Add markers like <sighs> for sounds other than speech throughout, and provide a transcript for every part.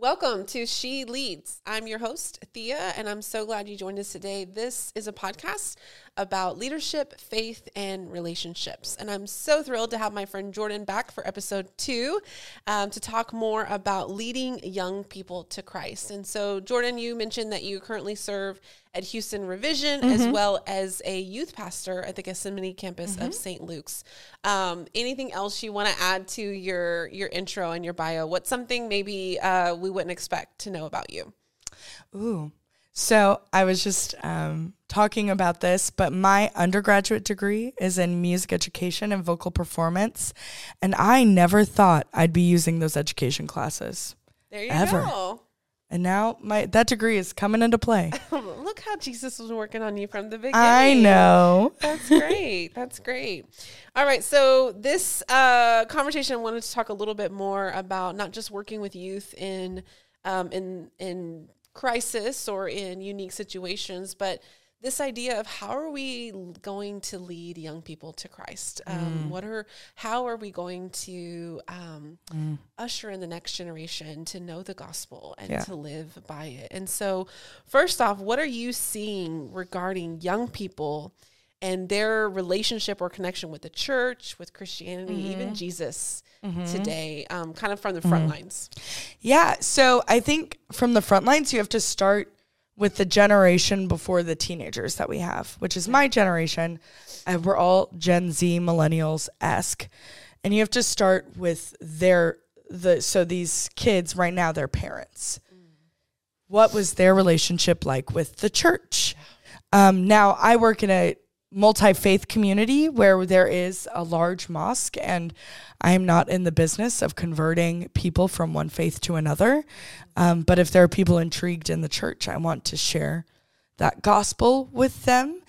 Welcome to She Leads. I'm your host, Thea, and I'm so glad you joined us today. This is a podcast about leadership, faith, and relationships. And I'm so thrilled to have my friend Jordan back for episode two um, to talk more about leading young people to Christ. And so, Jordan, you mentioned that you currently serve at Houston Revision mm-hmm. as well as a youth pastor at the Gethsemane campus mm-hmm. of St. Luke's. Um, anything else you want to add to your your intro and your bio? What's something maybe uh, we wouldn't expect to know about you? Ooh. So I was just um, talking about this, but my undergraduate degree is in music education and vocal performance, and I never thought I'd be using those education classes. There you ever. go. And now my that degree is coming into play. <laughs> Look how Jesus was working on you from the beginning. I know. That's great. That's great. All right. So this uh, conversation, I wanted to talk a little bit more about not just working with youth in um, in in crisis or in unique situations, but this idea of how are we going to lead young people to Christ? Um, mm. What are how are we going to um, mm. usher in the next generation to know the gospel and yeah. to live by it? And so, first off, what are you seeing regarding young people? And their relationship or connection with the church, with Christianity, mm-hmm. even Jesus mm-hmm. today, um, kind of from the front mm-hmm. lines? Yeah. So I think from the front lines, you have to start with the generation before the teenagers that we have, which is my generation. Uh, we're all Gen Z millennials esque, and you have to start with their the so these kids right now, their parents. What was their relationship like with the church? Um, now I work in a multi faith community where there is a large mosque, and I am not in the business of converting people from one faith to another. Um, but if there are people intrigued in the church, I want to share that gospel with them.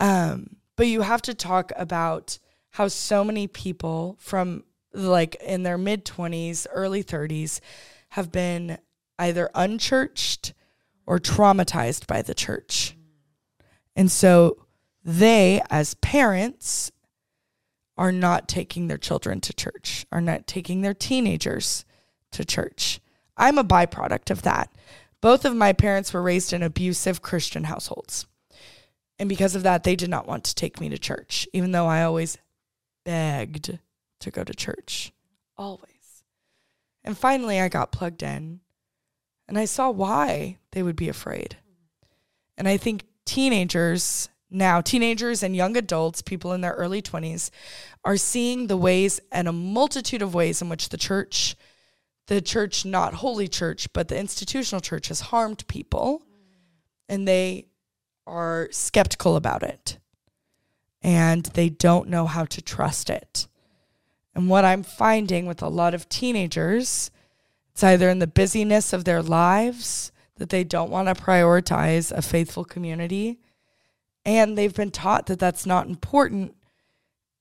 Um, but you have to talk about how so many people from like in their mid 20s, early 30s have been either unchurched or traumatized by the church. And so they, as parents, are not taking their children to church, are not taking their teenagers to church. I'm a byproduct of that. Both of my parents were raised in abusive Christian households. And because of that, they did not want to take me to church, even though I always begged to go to church. Always. And finally, I got plugged in and I saw why they would be afraid. And I think teenagers now, teenagers and young adults, people in their early 20s, are seeing the ways and a multitude of ways in which the church, the church, not holy church, but the institutional church, has harmed people. And they are skeptical about it. And they don't know how to trust it. And what I'm finding with a lot of teenagers, it's either in the busyness of their lives that they don't want to prioritize a faithful community and they've been taught that that's not important.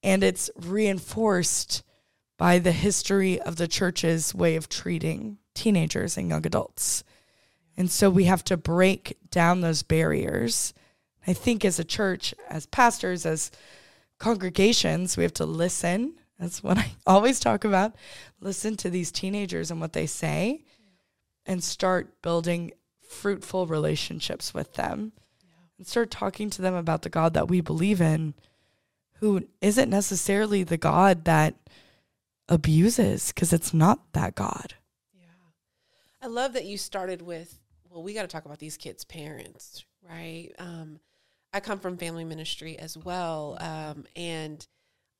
And it's reinforced by the history of the church's way of treating teenagers and young adults. And so we have to break down those barriers. I think as a church, as pastors, as congregations, we have to listen. That's what I <laughs> always talk about. Listen to these teenagers and what they say and start building fruitful relationships with them and start talking to them about the God that we believe in, who isn't necessarily the God that abuses, because it's not that God. Yeah. I love that you started with, well, we got to talk about these kids' parents, right? Um, I come from family ministry as well. Um, and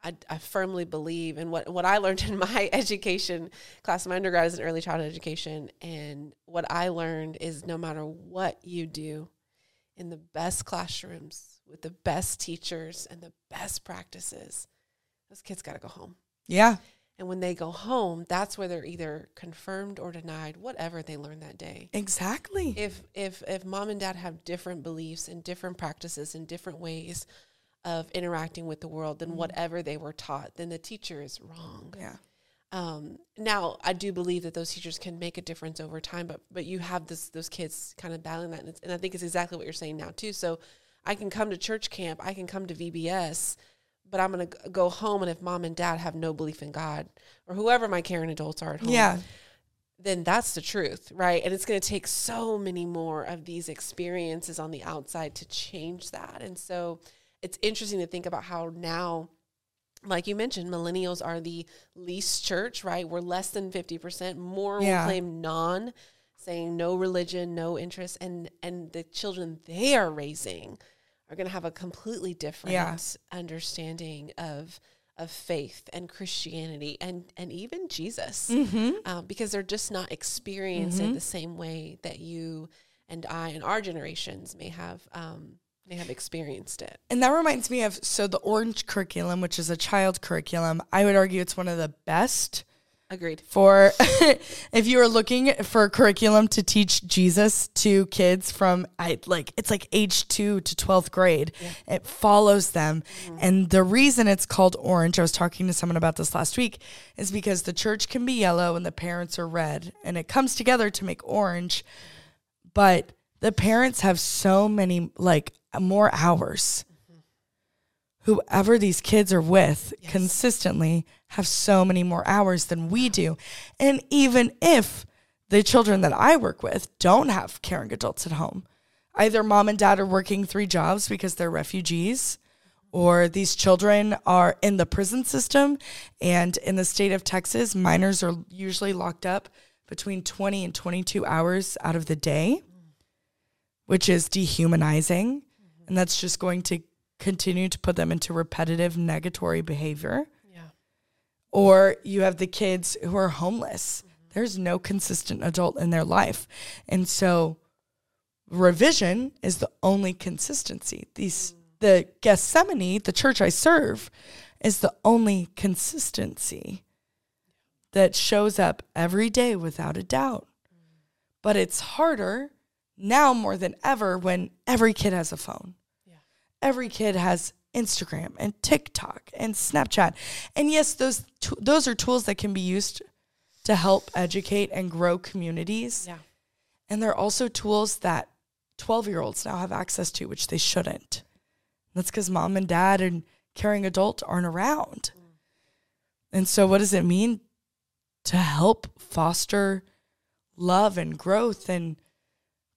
I, I, firmly believe in what, what I learned <laughs> in my education class. My undergrad is in early childhood education. And what I learned is no matter what you do, in the best classrooms with the best teachers and the best practices, those kids got to go home. Yeah. And when they go home, that's where they're either confirmed or denied whatever they learned that day. Exactly. If if if mom and dad have different beliefs and different practices and different ways of interacting with the world than mm-hmm. whatever they were taught, then the teacher is wrong. Yeah. Um, now, I do believe that those teachers can make a difference over time, but but you have this those kids kind of battling that, and, and I think it's exactly what you're saying now too. So, I can come to church camp, I can come to VBS, but I'm going to go home, and if mom and dad have no belief in God or whoever my caring adults are at home, yeah, then that's the truth, right? And it's going to take so many more of these experiences on the outside to change that. And so it's interesting to think about how now like you mentioned, millennials are the least church, right? We're less than 50%. More Yeah. will claim non, saying no religion, no interest. And and the children they are raising are gonna have a completely different Yeah. understanding of of faith and Christianity and and even Jesus. Mm-hmm. Um, because they're just not experiencing it the same way that you and I and our generations may have um, may have experienced it. And that reminds me of so the Orange curriculum, which is a child curriculum. I would argue it's one of the best Agreed. for <laughs> if you are looking for a curriculum to teach Jesus to kids from I like it's like age 2 to 12th grade. It follows them. Mm-hmm. And the reason it's called orange, I was talking to someone about this last week, is because the church can be yellow and the parents are red and it comes together to make orange. But the parents have so many like more hours. Whoever these kids are with Yes. consistently have so many more hours than we do. And even if the children that I work with don't have caring adults at home, either mom and dad are working three jobs because they're refugees, or these children are in the prison system. And in the state of Texas, minors are usually locked up between 20 and 22 hours out of the day, which is dehumanizing. And that's just going to continue to put them into repetitive negatory behavior Yeah. or you have the kids who are homeless. Mm-hmm. There's no consistent adult in their life. And so revision is the only consistency. These mm. the Gethsemane, the church I serve, is the only consistency that shows up every day without a doubt. Mm. But it's harder now more than ever when every kid has a phone. Every kid has Instagram and TikTok and Snapchat. And yes, those t- those are tools that can be used to help educate and grow communities. Yeah. And they're also tools that 12 year olds now have access to, which they shouldn't. That's because mom and dad and caring adult aren't around. Mm. And so, what does it mean to help foster love and growth and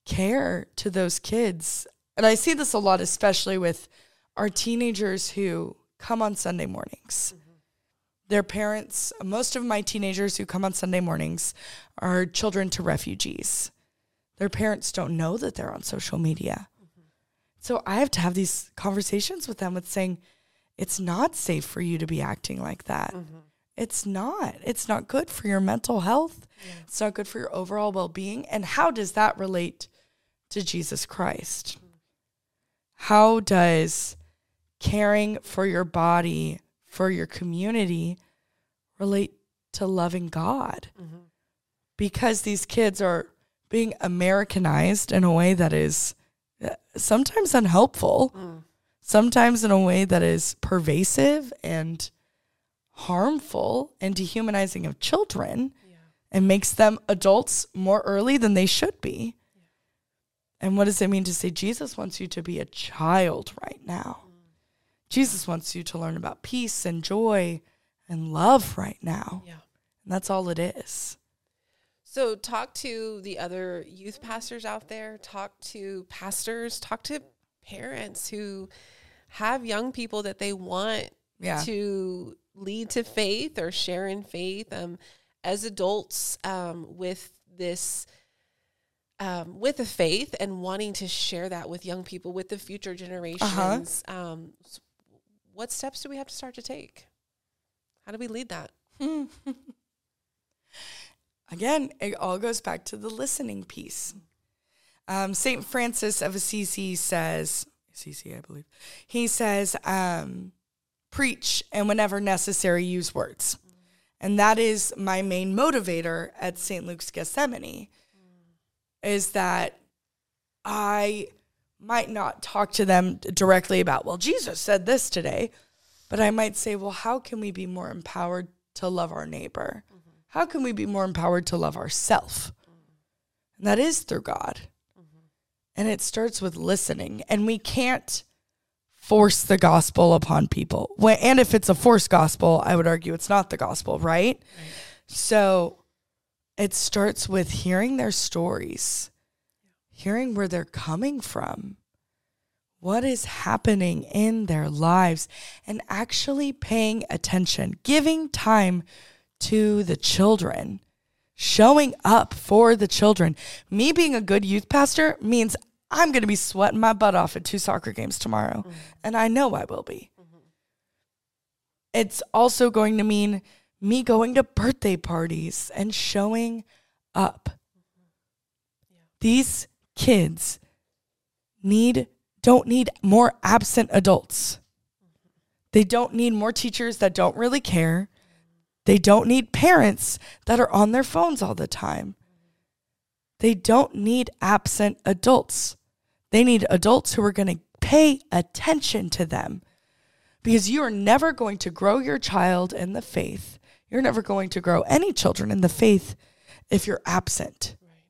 care to those kids? And I see this a lot, especially with our teenagers who come on Sunday mornings. Mm-hmm. Their parents, most of my teenagers who come on Sunday mornings are children to refugees. Their parents don't know that they're on social media. Mm-hmm. So I have to have these conversations with them with saying, it's not safe for you to be acting like that. Mm-hmm. It's not. It's not good for your mental health. It's not good for your overall well being. And how does that relate to Jesus Christ? How does caring for your body, for your community, relate to loving God? Because these kids are being Americanized in a way that is uh, sometimes unhelpful, sometimes in a way that is pervasive and harmful and dehumanizing of children and makes them adults more early than they should be. And what does it mean to say Jesus wants you to be a child right now? Jesus wants you to learn about peace and joy and love right now. Yeah. And that's all it is. So talk to the other youth pastors out there, talk to pastors, talk to parents who have young people that they want Yeah. to lead to faith or share in faith. Um, as adults, um, with this, um, with the faith and wanting to share that with young people, with the future generations, um, s- what steps do we have to start to take? How do we lead that? <laughs> Again, it all goes back to the listening piece. Um, St. Francis of Assisi says, Assisi, I believe, he says, um, preach and whenever necessary, use words. And that is my main motivator at St. Luke's Gethsemane, is that I might not talk to them directly about, well, Jesus said this today, but I might say, well, how can we be more empowered to love our neighbor? How can we be more empowered to love ourselves? And that is through God. And it starts with listening. And we can't force the gospel upon people. When- And if it's a forced gospel, I would argue it's not the gospel, right? So it starts with hearing their stories, hearing where they're coming from, what is happening in their lives, and actually paying attention, giving time to the children, showing up for the children. Me being a good youth pastor means I'm going to be sweating my butt off at two soccer games tomorrow, mm-hmm. and I know I will be. Mm-hmm. It's also going to mean me going to birthday parties and showing up. Yeah. These kids need don't need more absent adults. Mm-hmm. They don't need more teachers that don't really care. They don't need parents that are on their phones all the time. They don't need absent adults. They need adults who are going to pay attention to them because you are never going to grow your child in the faith. You're never going to grow any children in the faith if you're absent, right.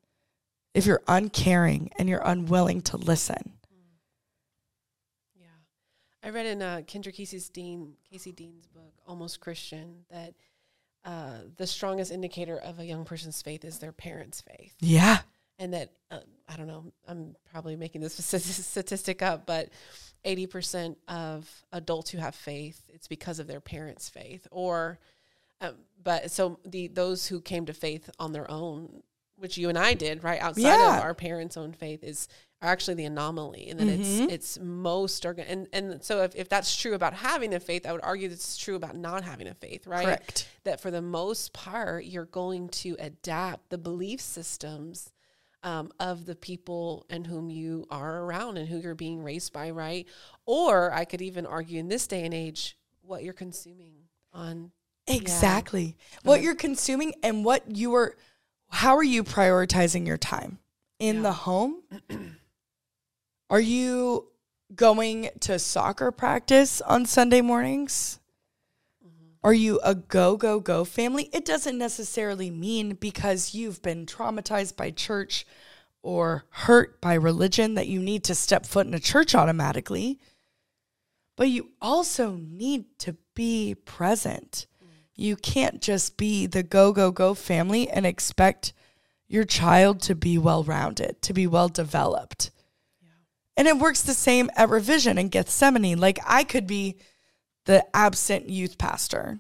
if you're uncaring and you're unwilling to listen. Yeah. I read in uh, Kendra Creasy's Dean, Creasy Dean's book, Almost Christian, that uh, the strongest indicator of a young person's faith is their parents' faith. Yeah. And that, uh, I don't know, I'm probably making this <laughs> statistic up, but 80% of adults who have faith, it's because of their parents' faith. Or, um, but so the those who came to faith on their own, which you and I did, right outside yeah. of our parents' own faith, is are actually the anomaly and that mm-hmm. it's it's most organ and and so if, if that's true about having a faith i would argue that it's true about not having a faith right correct that for the most part you're going to adapt the belief systems um, of the people and whom you are around and who you're being raised by right or i could even argue in this day and age what you're consuming on exactly yeah. what you're consuming and what you are how are you prioritizing your time in yeah. the home Are you going to soccer practice on Sunday mornings? Mm-hmm. Are you a go, go, go family? It doesn't necessarily mean because you've been traumatized by church or hurt by religion that you need to step foot in a church automatically. But you also need to be present. You can't just be the go, go, go family and expect your child to be well rounded, to be well developed. And it works the same at Revision and Gethsemane. Like I could be the absent youth pastor.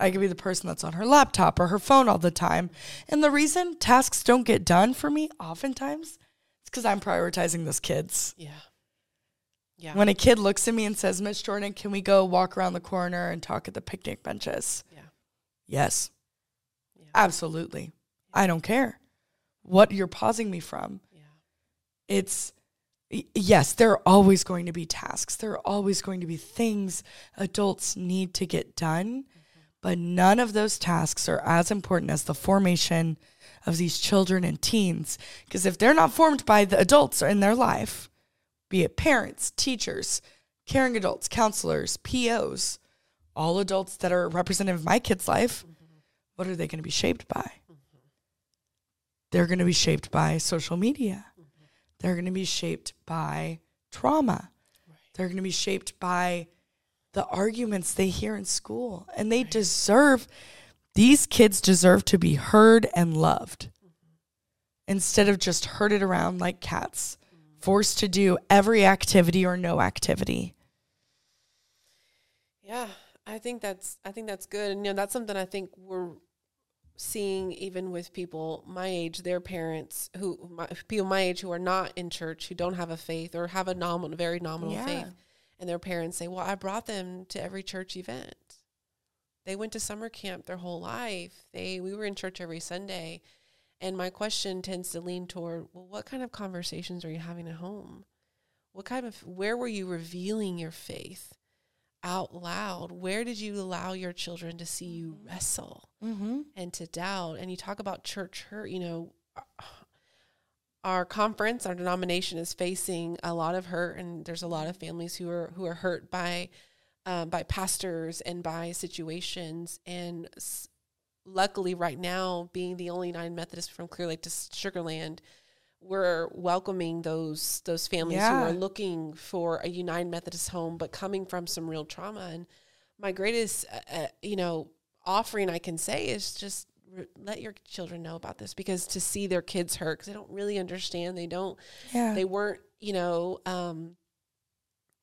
I could be the person that's on her laptop or her phone all the time. And the reason tasks don't get done for me oftentimes is because I'm prioritizing those kids. Yeah. Yeah. When a kid looks at me and says, Miss Jordan, can we go walk around the corner and talk at the picnic benches? Yeah. Yes. Yeah. Absolutely. Yeah. I don't care what you're pausing me from. Yeah. It's yes, there are always going to be tasks. There are always going to be things adults need to get done, mm-hmm. but none of those tasks are as important as the formation of these children and teens. Because if they're not formed by the adults in their life, be it parents, teachers, caring adults, counselors, POs, all adults that are representative of my kid's life, mm-hmm. what are they going to be shaped by? Mm-hmm. They're going to be shaped by social media they're going to be shaped by trauma. Right. They're going to be shaped by the arguments they hear in school. And they right. deserve, these kids deserve to be heard and loved mm-hmm. instead of just herded around like cats, mm-hmm. Forced to do every activity or no activity. Yeah, I think that's I think that's good. And you know, that's something I think we're seeing even with people my age, their parents who my, people my age who are not in church, who don't have a faith or have a nominal, very nominal yeah. faith, and their parents say, "Well, I brought them to every church event. They went to summer camp their whole life. They we were in church every Sunday." And my question tends to lean toward, well, what kind of conversations are you having at home? What kind of where were you revealing your faith? out loud where did you allow your children to see you mm-hmm. wrestle mm-hmm. and to doubt and you talk about church hurt you know <sighs> our conference our denomination is facing a lot of hurt and there's a lot of families who are who are hurt by um, by pastors and by situations and luckily right now being the only United Methodist from clear lake to sugarland we're welcoming those those families yeah. who are looking for a United Methodist home, but coming from some real trauma. And my greatest, uh, uh, you know, offering I can say is just re- let your children know about this because to see their kids hurt because they don't really understand. They don't. Yeah. They weren't. You know. Um,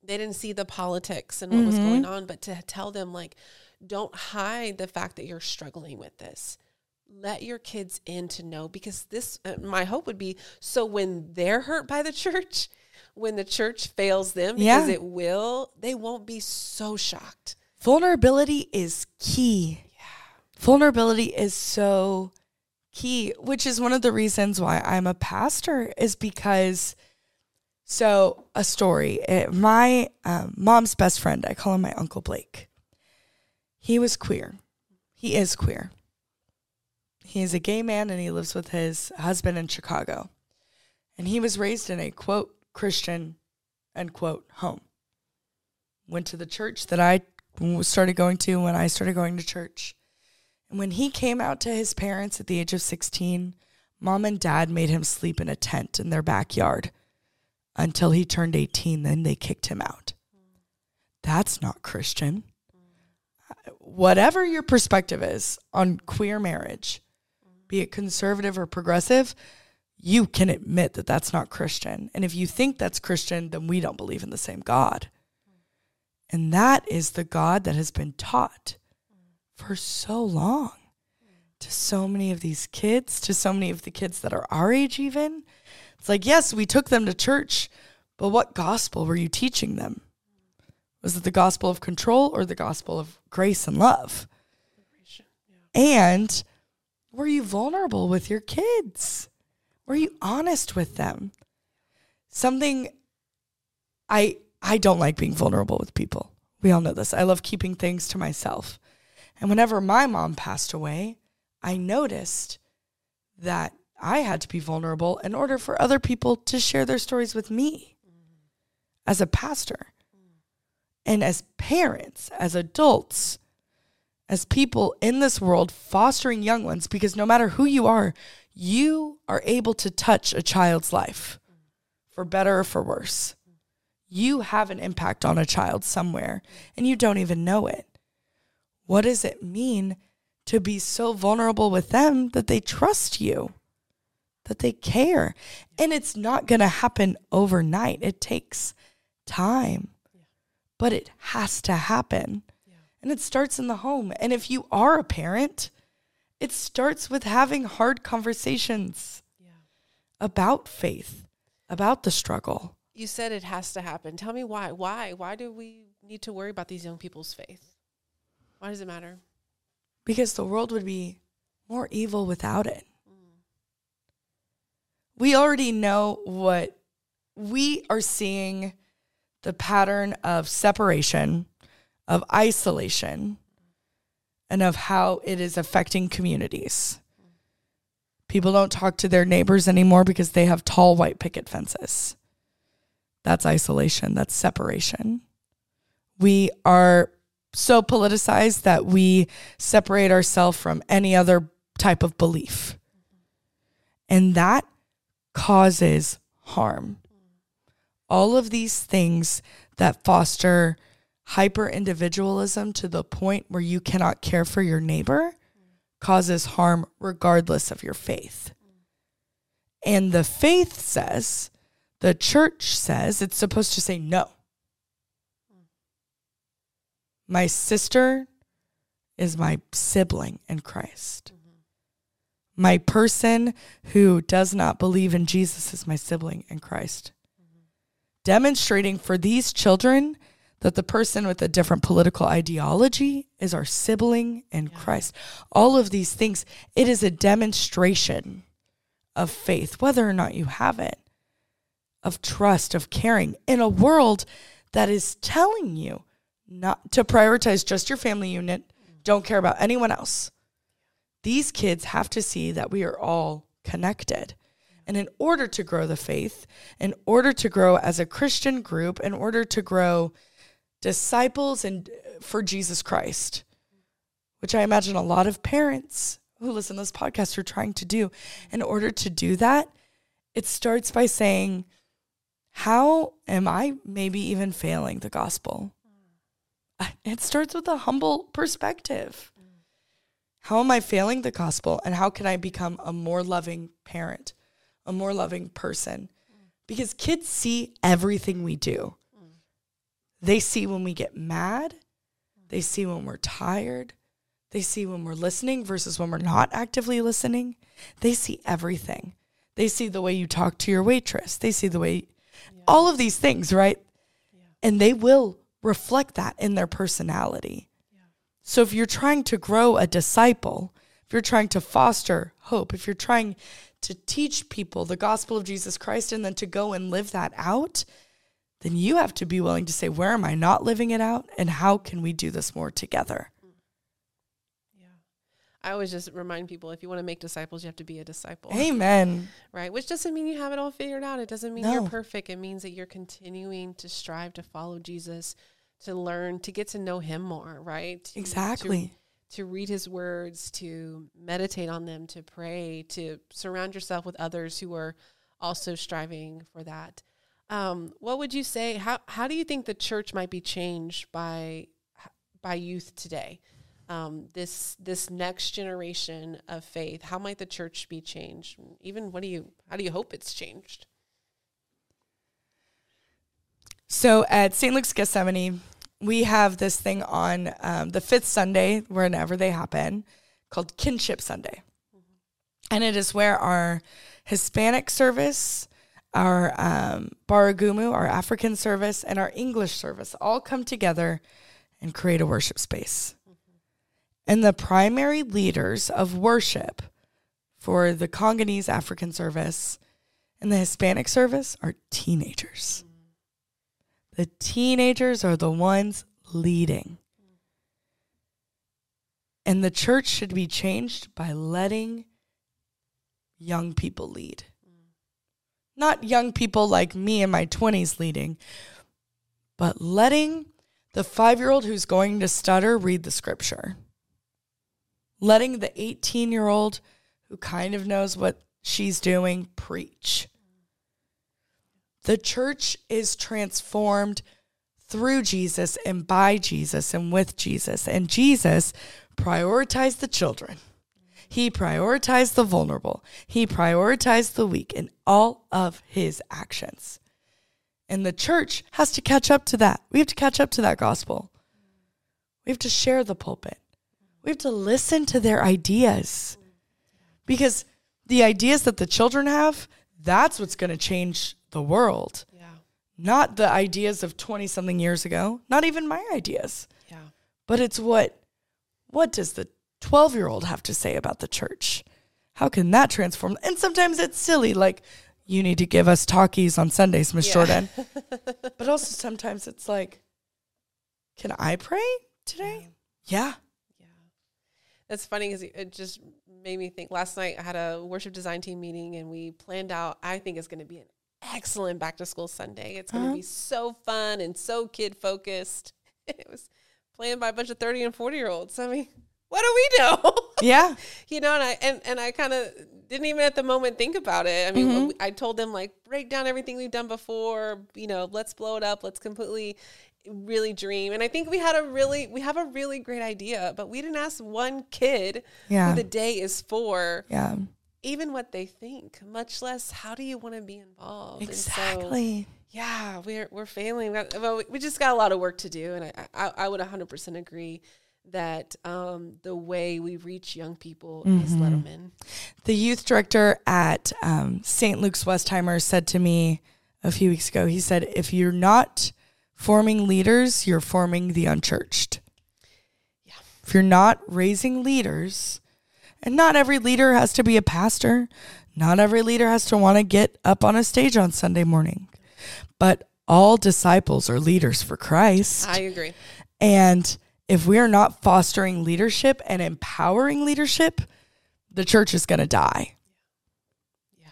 they didn't see the politics and what was going on, but to tell them like, don't hide the fact that you're struggling with this. Let your kids in to know because this. Uh, my hope would be so when they're hurt by the church, when the church fails them, because Yeah. it will, they won't be so shocked. Vulnerability is key. Vulnerability is so key, which is one of the reasons why I'm a pastor, is because. So, a story. eh, my um, mom's best friend, I call him my Uncle Blake. He was queer. He is queer. He is a gay man and he lives with his husband in Chicago. And he was raised in a quote Christian end quote home. Went to the church that I started going to when I started going to church. And when he came out to his parents at the age of 16, mom and dad made him sleep in a tent in their backyard until he turned 18. Then they kicked him out. That's not Christian. Whatever your perspective is on queer marriage, be it conservative or progressive, you can admit that that's not Christian. And if you think that's Christian, then we don't believe in the same God. And that is the God that has been taught for so long to so many of these kids, to so many of the kids that are our age, even. It's like, yes, we took them to church, but what gospel were you teaching them? Was it the gospel of control or the gospel of grace and love? And were you vulnerable with your kids? Were you honest with them? Something I I don't like being vulnerable with people. We all know this. I love keeping things to myself. And whenever my mom passed away, I noticed that I had to be vulnerable in order for other people to share their stories with me as a pastor and as parents, as adults, as people in this world fostering young ones, because no matter who you are, you are able to touch a child's life for better or for worse. You have an impact on a child somewhere and you don't even know it. What does it mean to be so vulnerable with them that they trust you, that they care? And it's not going to happen overnight, it takes time, but it has to happen. And it starts in the home. And if you are a parent, it starts with having hard conversations about faith, about the struggle. You said it has to happen. Tell me why. Why? Why do we need to worry about these young people's faith? Why does it matter? because the world would be more evil without it. Mm. We already know what we are seeing the pattern of separation, of isolation, and of how it is affecting communities. People don't talk to their neighbors anymore because they have tall white picket fences. That's isolation, that's separation. We are so politicized that we separate ourselves from any other type of belief. And that causes harm. All of these things that foster hyper individualism to the point where you cannot care for your neighbor causes harm regardless of your faith. And the faith says, the church says, it's supposed to say no. My sister is my sibling in Christ. My person who does not believe in Jesus is my sibling in Christ. Demonstrating for these children that the person with a different political ideology is our sibling in Christ. All of these things, it is a demonstration of faith, whether or not you have it, of trust, of caring in a world that is telling you not to prioritize just your family unit, mm. don't care about anyone else. These kids have to see that we are all connected. And in order to grow the faith, in order to grow as a Christian group, in order to grow disciples and for Jesus Christ, which I imagine a lot of parents who listen to this podcast are trying to do. In order to do that, it starts by saying, How am I maybe even failing the gospel? Uh, it starts with a humble perspective. How am I failing the gospel? And how can I become a more loving parent, a more loving person? Because kids see everything we do. They see when we get mad, they see when we're tired, they see when we're listening versus when we're not actively listening. They see everything. They see the way you talk to your waitress, they see the way all of these things, right? And they will reflect that in their personality. So if you're trying to grow a disciple, if you're trying to foster hope, if you're trying to teach people the gospel of Jesus Christ and then to go and live that out, then you have to be willing to say, where am I not living it out? And how can we do this more together? Yeah. I always just remind people if you want to make disciples, you have to be a disciple. Amen. Right. Which doesn't mean you have it all figured out. It doesn't mean No. you're perfect. It means that you're continuing to strive to follow Jesus, to learn, to get to know him more, right? To- to- Exactly. To read his words, to meditate on them, to pray, to surround yourself with others who are also striving for that. Um, what would you say? How how do you think the church might be changed by by youth today? Um, this this next generation of faith. How might the church be changed? Even what do you how do you hope it's changed? So at St. Luke's Gethsemane, we have this thing on um, the fifth Sunday, whenever they happen, called Kinship Sunday. And it is where our Hispanic service, our um, Baragumu, our African service, and our English service all come together and create a worship space. And the primary leaders of worship for the Congolese African service and the Hispanic service are teenagers. The teenagers are the ones leading. And the church should be changed by letting young people lead. Not young people like me in my 20s leading, but letting the five year old who's going to stutter read the scripture. Letting the 18 year old who kind of knows what she's doing preach. The church is transformed through Jesus and by Jesus and with Jesus. And Jesus prioritized the children. He prioritized the vulnerable. He prioritized the weak in all of his actions. And the church has to catch up to that. We have to catch up to that gospel. We have to share the pulpit. We have to listen to their ideas. Because the ideas that the children have, that's what's going to change the world. Yeah. Not the ideas of 20 something years ago, not even my ideas. Yeah. But it's what what does the 12 year old have to say about the church? How can that transform? And sometimes it's silly, like, you need to give us talkies on Sundays, Miss Yeah. Jordan. <laughs> but also sometimes it's like, can I pray today? Yeah. Yeah. That's funny because it just made me think. Last night I had a worship design team meeting and we planned out, I think it's going to be an excellent back to school Sunday. It's going to Uh-huh. be so fun and so kid focused. <laughs> It was planned by a bunch of 30 and 40 year olds. I mean, what do we know? <laughs> Yeah. you know, and I and, and I kind of didn't even at the moment think about it. I mean, Mm-hmm. I told them like break down everything we've done before. You know, let's blow it up. Let's completely really dream. And I think we had a really we have a really great idea, but we didn't ask one kid Yeah. who the day is for, Yeah. Even what they think, much less how do you want to be involved. And so, Exactly. yeah, we're we're failing. Well, we just got a lot of work to do, and I I, I would 100% agree that um, the way we reach young people is let them in. The youth director at um, St. Luke's Westheimer said to me a few weeks ago, he said, if you're not forming leaders, you're forming the unchurched. Yeah. If you're not raising leaders, and not every leader has to be a pastor, not every leader has to want to get up on a stage on Sunday morning, but all disciples are leaders for Christ. I agree. And if we are not fostering leadership and empowering leadership, the church is going to die. Yeah.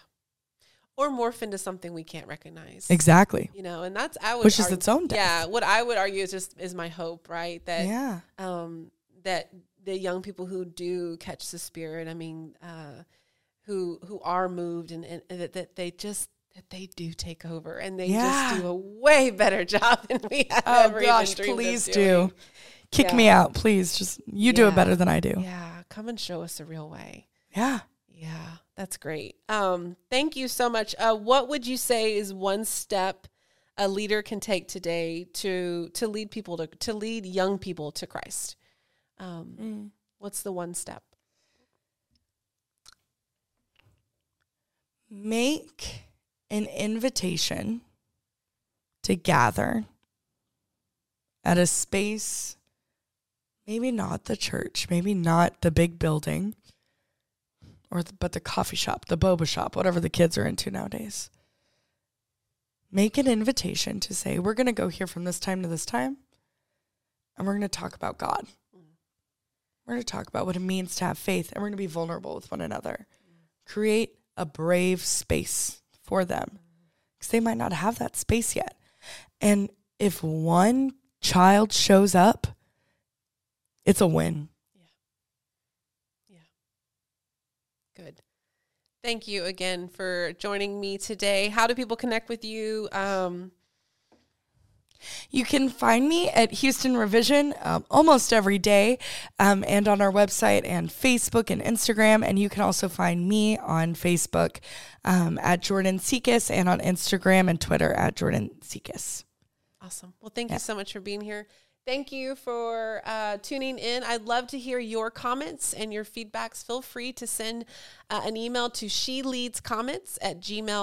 Or morph into something we can't recognize. Exactly. You know, and that's I would Which is its own death. Yeah, what I would argue is just is my hope, right? That Yeah. um, that the young people who do catch the spirit, I mean, uh, who who are moved and, and, and that, that they just that they do take over and they Yeah. just do a way better <laughs> job than we have Oh ever gosh, please do. Kick Yeah. me out, please. Just you do it better than I do. Yeah, come and show us a real way. Yeah. Yeah, that's great. Um, thank you so much. Uh, what would you say is one step a leader can take today to to lead people to to lead young people to Christ? Um, Mm. What's the one step? Make an invitation to gather at a space, maybe not the church, maybe not the big building, or the, but the coffee shop, the boba shop, whatever the kids are into nowadays. Make an invitation to say, we're going to go here from this time to this time, and we're going to talk about God. We're going to talk about what it means to have faith, and we're going to be vulnerable with one another. Create a brave space for them because they might not have that space yet. And if one child shows up, it's a win. Yeah. Yeah. Good. Thank you again for joining me today. How do people connect with you? Um, You can find me at Houston Revision um, almost every day um, and on our website and Facebook and Instagram. And you can also find me on Facebook um, at Jordan Czichos and on Instagram and Twitter at Jordan Czichos. awesome. Well, thank Yeah. you so much for being here. Thank you for uh, tuning in. I'd love to hear your comments and your feedbacks. Feel free to send uh, an email to she leads comments at gmail